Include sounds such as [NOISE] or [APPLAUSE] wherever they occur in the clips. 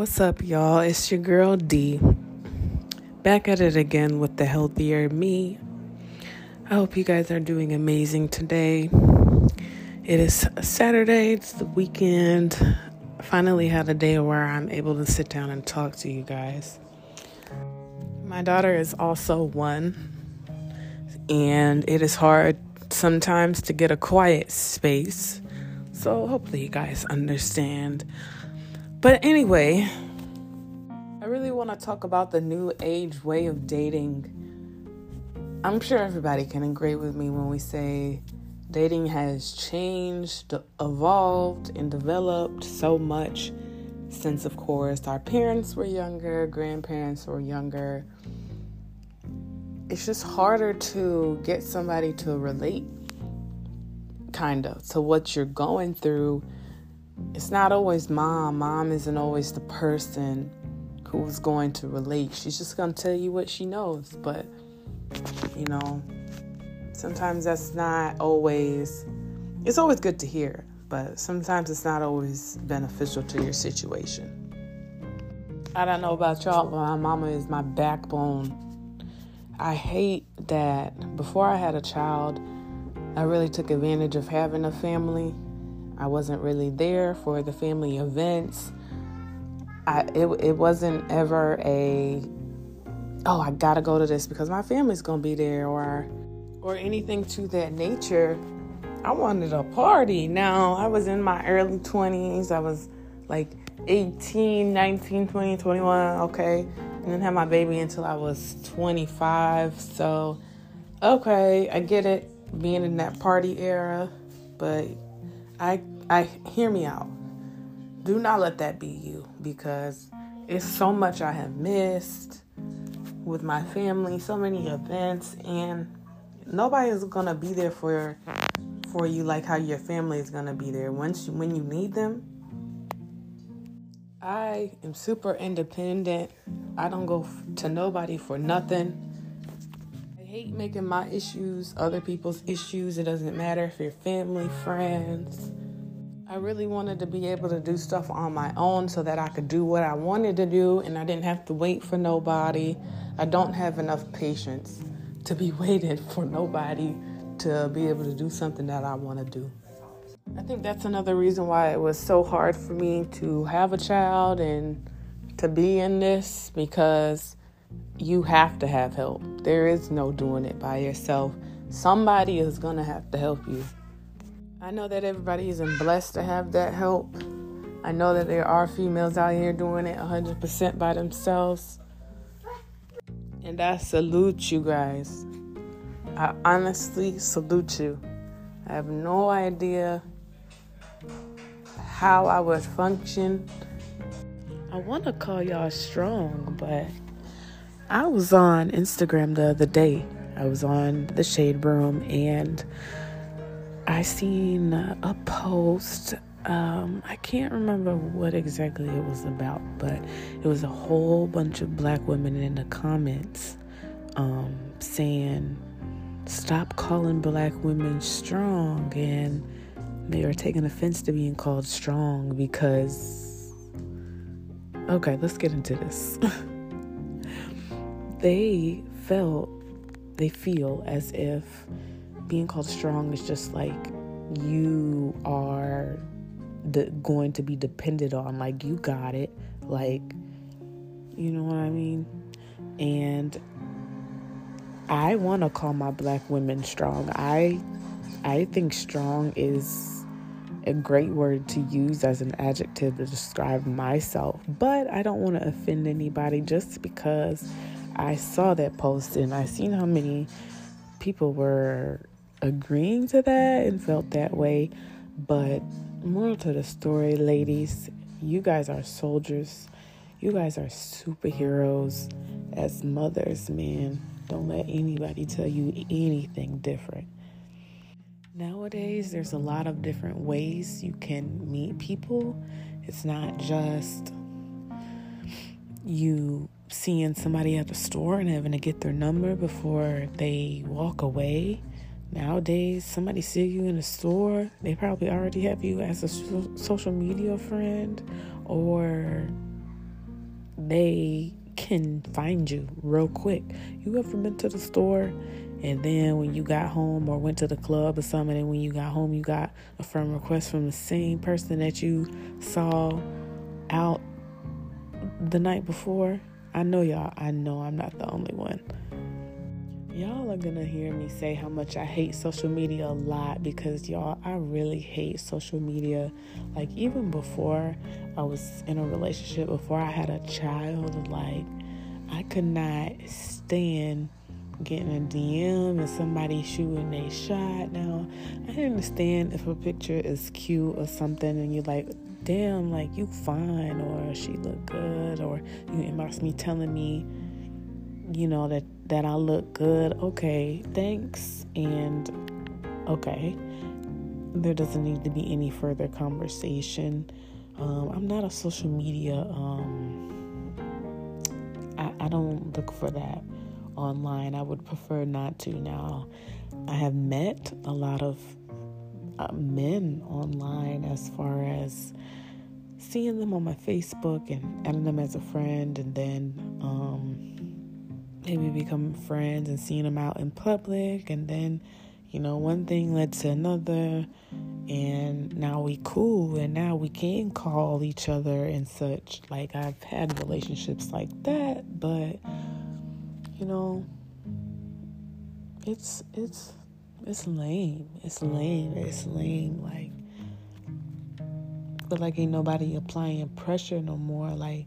What's up, y'all? It's your girl D. Back at it again with the healthier me. I hope you guys are doing amazing today. It is Saturday, it's the weekend. I finally had a day where I'm able to sit down and talk to you guys. My daughter is also one, and it is hard sometimes to get a quiet space. So, hopefully, you guys understand. But anyway, I really want to talk about the new age way of dating. I'm sure everybody can agree with me when we say dating has changed, evolved, and developed so much since, of course, our parents were younger, grandparents were younger. It's just harder to get somebody to relate, kind of, to what you're going through it's not always mom. Mom isn't always the person who's going to relate. She's just going to tell you what she knows. But, you know, sometimes that's not always, it's always good to hear, but sometimes it's not always beneficial to your situation. I don't know about y'all, but my mama is my backbone. I hate that before I had a child, I really took advantage of having a family I wasn't really there for the family events. I it, it wasn't ever a oh I gotta go to this because my family's gonna be there or or anything to that nature. I wanted a party. Now I was in my early 20s. I was like 18, 19, 20, 21. Okay. And then had my baby until I was 25. So, okay, I get it being in that party era, but I I hear me out. Do not let that be you because it's so much I have missed with my family, so many events and nobody is going to be there for for you like how your family is going to be there once you, when you need them. I am super independent. I don't go to nobody for nothing. I hate making my issues other people's issues. It doesn't matter if you're family, friends. I really wanted to be able to do stuff on my own so that I could do what I wanted to do and I didn't have to wait for nobody. I don't have enough patience to be [LAUGHS] waiting for nobody to be able to do something that I want to do. I think that's another reason why it was so hard for me to have a child and to be in this because you have to have help. There is no doing it by yourself. Somebody is going to have to help you. I know that everybody isn't blessed to have that help. I know that there are females out here doing it 100% by themselves. And I salute you guys. I honestly salute you. I have no idea how I would function. I want to call y'all strong, but I was on Instagram the other day. I was on the Shade Room and I seen a post. Um, I can't remember what exactly it was about, but it was a whole bunch of black women in the comments um, saying, Stop calling black women strong. And they were taking offense to being called strong because. Okay, let's get into this. [LAUGHS] they felt, they feel as if being called strong is just like you are the, going to be depended on. Like you got it. Like, you know what I mean? And I want to call my black women strong. I I think strong is a great word to use as an adjective to describe myself, but I don't want to offend anybody just because I saw that post and I seen how many people were agreeing to that and felt that way. But moral to the story, ladies, you guys are soldiers. You guys are superheroes as mothers, man. Don't let anybody tell you anything different. Nowadays, there's a lot of different ways you can meet people. It's not just you seeing somebody at the store and having to get their number before they walk away. Nowadays, somebody see you in a store, they probably already have you as a social media friend or they can find you real quick. You ever been to the store and then when you got home or went to the club or something, and when you got home, you got a friend request from the same person that you saw out the night before? I know y'all, I know I'm not the only one. Y'all are gonna hear me say how much I hate social media a lot because y'all, I really hate social media. Like, even before I was in a relationship, before I had a child, like, I could not stand getting a DM and somebody shooting a shot. Now, I understand if a picture is cute or something and you're like, damn, like you fine or she look good or you inbox me telling me, you know, that, that I look good. Okay, thanks. And okay, there doesn't need to be any further conversation. Um, I'm not a social media, um, I, I don't look for that online. I would prefer not to now. I have met a lot of uh, men online as far as seeing them on my Facebook and adding them as a friend, and then um, maybe become friends and seeing them out in public, and then you know one thing led to another, and now we cool, and now we can call each other and such. Like I've had relationships like that, but you know, it's it's it's lame. It's lame. It's lame. Like, but like ain't nobody applying pressure no more. Like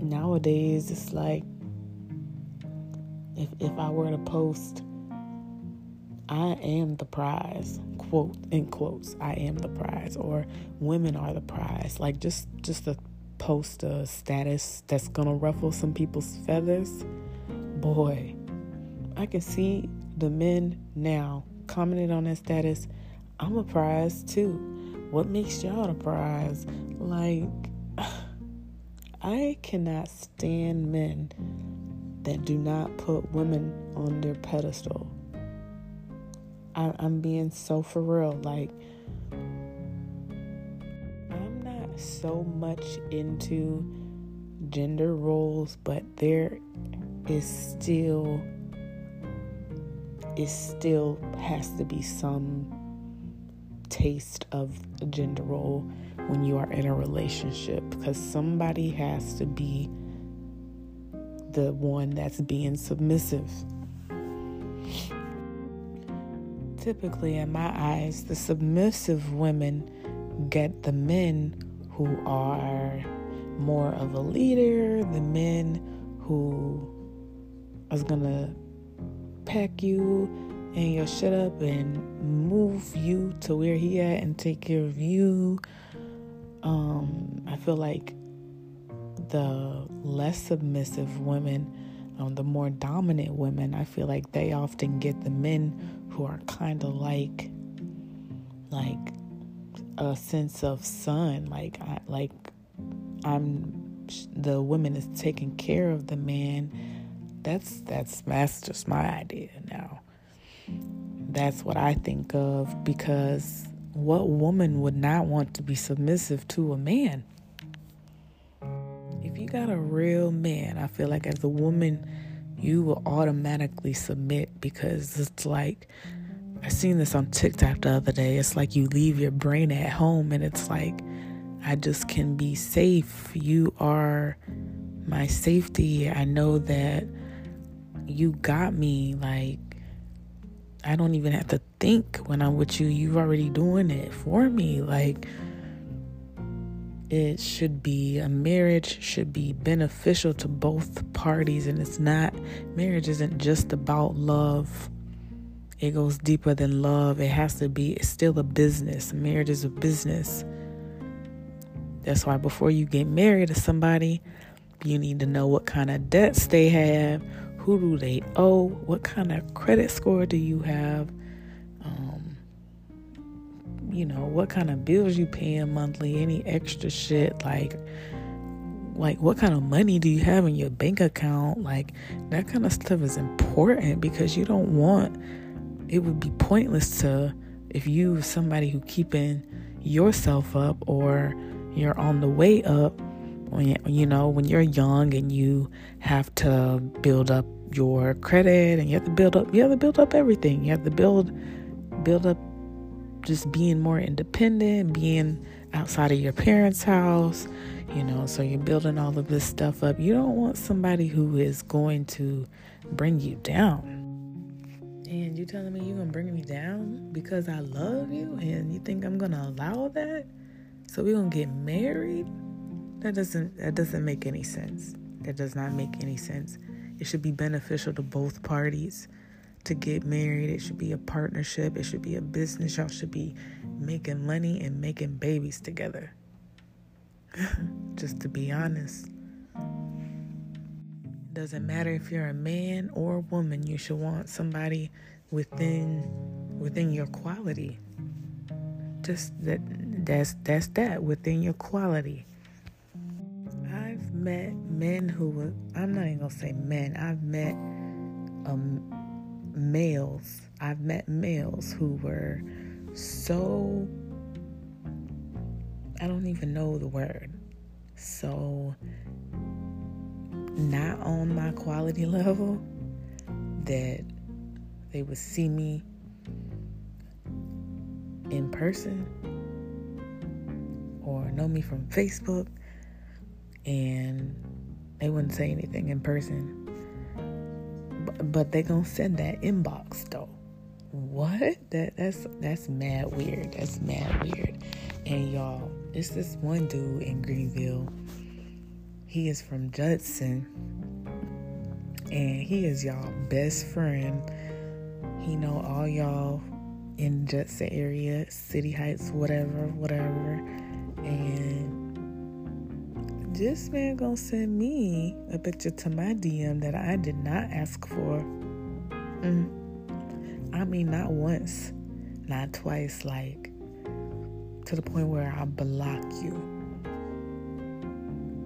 nowadays, it's like if if I were to post, I am the prize. Quote in quotes, I am the prize, or women are the prize. Like just just the post a status that's gonna ruffle some people's feathers, boy, I can see the men now commenting on that status. I'm a prize too. What makes y'all a prize? Like, [SIGHS] I cannot stand men that do not put women on their pedestal. I, am being so for real. Like, I'm not so much into gender roles, but there is still it still has to be some taste of a gender role when you are in a relationship because somebody has to be the one that's being submissive. Typically, in my eyes, the submissive women get the men who are more of a leader, the men who is gonna pack you and your shit up and move you to where he at and take care of you. Um, I feel like the less submissive women, um, the more dominant women, I feel like they often get the men who are kind of like, like a sense of son like I, like I'm the woman is taking care of the man. That's that's that's just my idea now. That's what I think of because what woman would not want to be submissive to a man got a real man I feel like as a woman you will automatically submit because it's like I seen this on TikTok the other day. It's like you leave your brain at home and it's like I just can be safe. You are my safety. I know that you got me like I don't even have to think when I'm with you. You're already doing it for me. Like it should be a marriage should be beneficial to both parties and it's not marriage isn't just about love it goes deeper than love. It has to be, it's still a business. Marriage is a business. That's why before you get married to somebody, you need to know what kind of debts they have, who do they owe, what kind of credit score do you have, know, what kind of bills you paying monthly, any extra shit like like what kind of money do you have in your bank account? Like that kind of stuff is important because you don't want it would be pointless to if you somebody who keeping yourself up or you're on the way up when you know when you're young and you have to build up your credit and you have to build up you have to build up everything. You have to build build up just being more independent being outside of your parents house you know so you're building all of this stuff up. You don't want somebody who is going to bring you down. And you're telling me you're gonna bring me down because i love you and you think i'm gonna allow that? So we're gonna get married? That doesn't that doesn't make any sense. That does not make any sense. It should be beneficial to both parties to get married. It should be a partnership. It should be a business. Y'all should be making money and making babies together. [LAUGHS] Just to be honest. Doesn't matter if you're a man or a woman, you should want somebody within within your quality. Just that that's that's that within your quality I've met men who were, I'm not even gonna say men, I've met um, males. I've met males who were so, I don't even know the word, so not on my quality [LAUGHS] level that they would see me in person or know me from Facebook and they wouldn't say anything in person. But, they gonna send that inbox though. What? That that's that's mad weird. That's mad weird. And y'all, it's this one dude in Greenville. He is from Judson. And he is y'all best friend. He know all y'all in Judson area, City Heights, whatever, whatever. And this man gonna send me a picture to my DM that I did not ask for. Mm. I mean, not once, not twice, like to the point where I block you.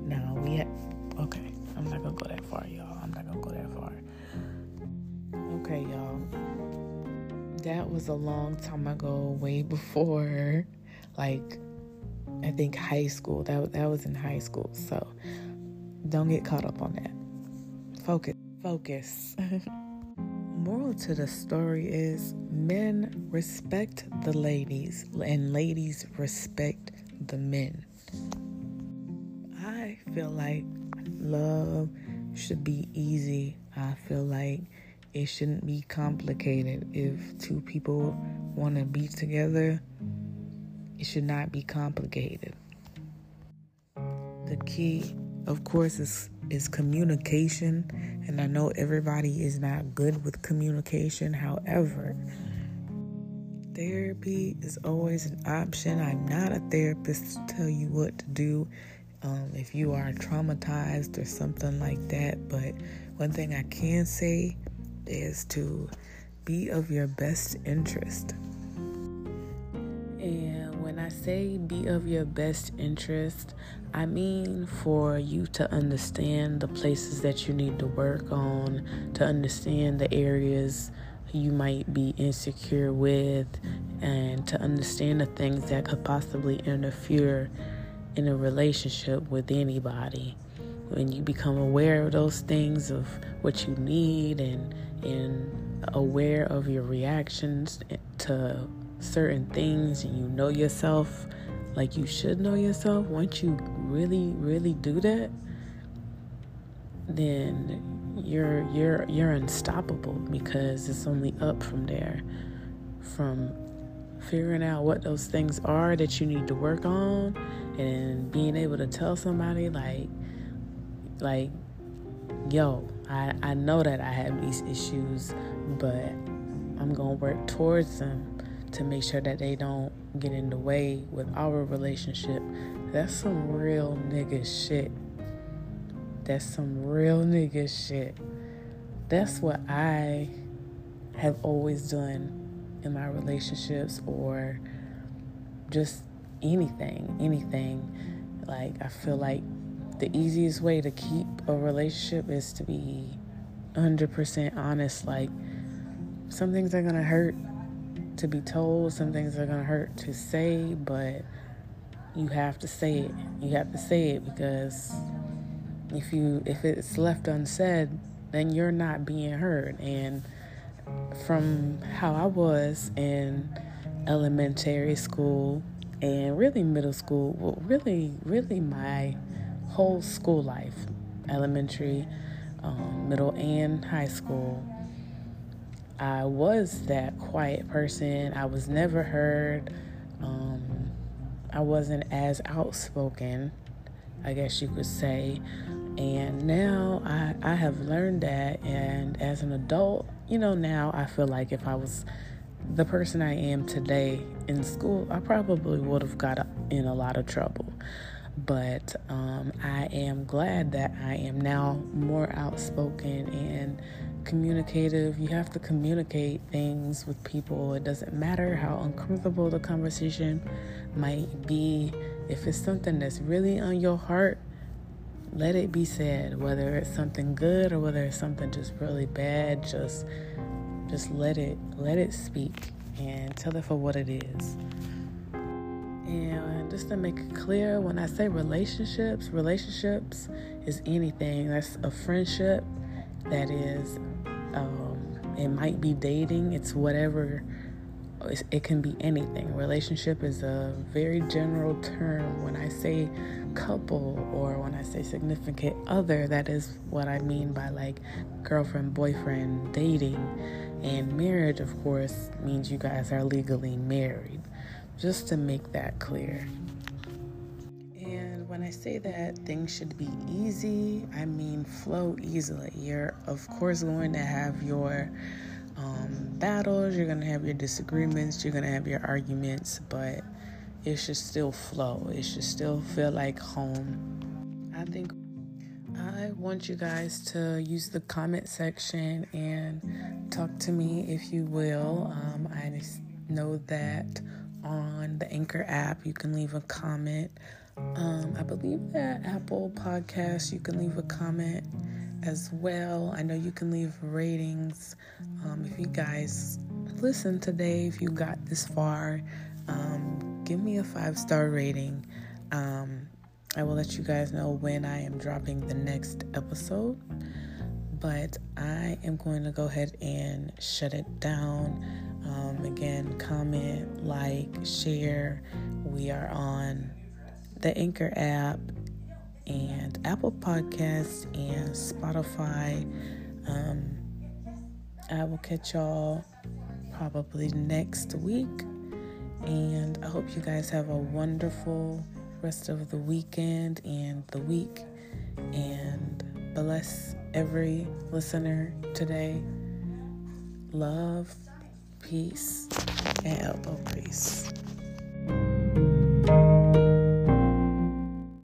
Now we okay, I'm not gonna go that far, y'all. I'm not gonna go that far. Okay, y'all. That was a long time ago, way before like I think high school. That that was in high school. So don't get caught up on that. Focus. Focus. [LAUGHS] Moral to the story is men respect the ladies and ladies respect the men. I feel like love should be easy. I feel like it shouldn't be complicated. If two people want to be together, it should not be complicated. The key, of course, is is communication, and I know everybody is not good with communication. However, therapy is always an option. I'm not a therapist to tell you what to do um, if you are traumatized or something like that. But one thing I can say is to be of your best interest. And when I say be of your best interest, I mean for you to understand the places that you need to work on, to understand the areas you might be insecure with, and to understand the things that could possibly interfere in a relationship with anybody. When you become aware of those things, of what you need, and and aware of your reactions to certain things and you know yourself like you should know yourself, once you really, really do that, then you're you're you're unstoppable because it's only up from there. From figuring out what those things are that you need to work on and being able to tell somebody like like yo I, I know that I have these issues but I'm gonna work towards them to make sure that they don't get in the way with our relationship. That's some real nigga shit. That's some real nigga shit. That's what I have always done in my relationships or just anything, anything. Like, I feel like the easiest way to keep a relationship is to be 100% honest. Like, some things are gonna hurt to be told, some things are going to hurt to say, but you have to say it. You have to say it because if you if it's left unsaid, then you're not being heard. And from how I was in elementary school and really middle school, well, really, really my whole school life, elementary, um, middle, and high school, I was that quiet person. I was never heard. Um, I wasn't as outspoken, I guess you could say. And now I, I have learned that. And as an adult, you know, now I feel like if I was the person I am today in school, I probably would have got in a lot of trouble. But um, I am glad that I am now more outspoken and communicative. You have to communicate things with people. It doesn't matter how uncomfortable the conversation might be. If it's something that's really on your heart, let it be said. Whether it's something good or whether it's something just really bad, just just let it let it speak and tell it for what it is. And just to make it clear, when I say relationships, relationships is anything. That's a friendship, that is, um, it might be dating, it's whatever, it's, it can be anything. Relationship is a very general term. When I say couple or when I say significant other, that is what I mean by like girlfriend, boyfriend, dating. And marriage, of course, means you guys are legally married just to make that clear. When I say that things should be easy, I mean flow easily. You're, of course, going to have your um, battles, you're going to have your disagreements, you're going to have your arguments, but it should still flow. It should still feel like home. I think I want you guys to use the comment section and talk to me if you will. Um, I know that on the Anchor app. You can leave a comment. Um, I believe that Apple Podcasts, you can leave a comment as well. I know you can leave ratings. Um, if you guys listen today, if you got this far, um, give me a five star rating. Um, I will let you guys know when I am dropping the next episode. But I am going to go ahead and shut it down. Um, again, comment, like, share. We are on the Anchor app and Apple Podcasts and Spotify. Um, I will catch y'all probably next week. And I hope you guys have a wonderful rest of the weekend and the week. And bless every listener today. Love peace, and elbow grease.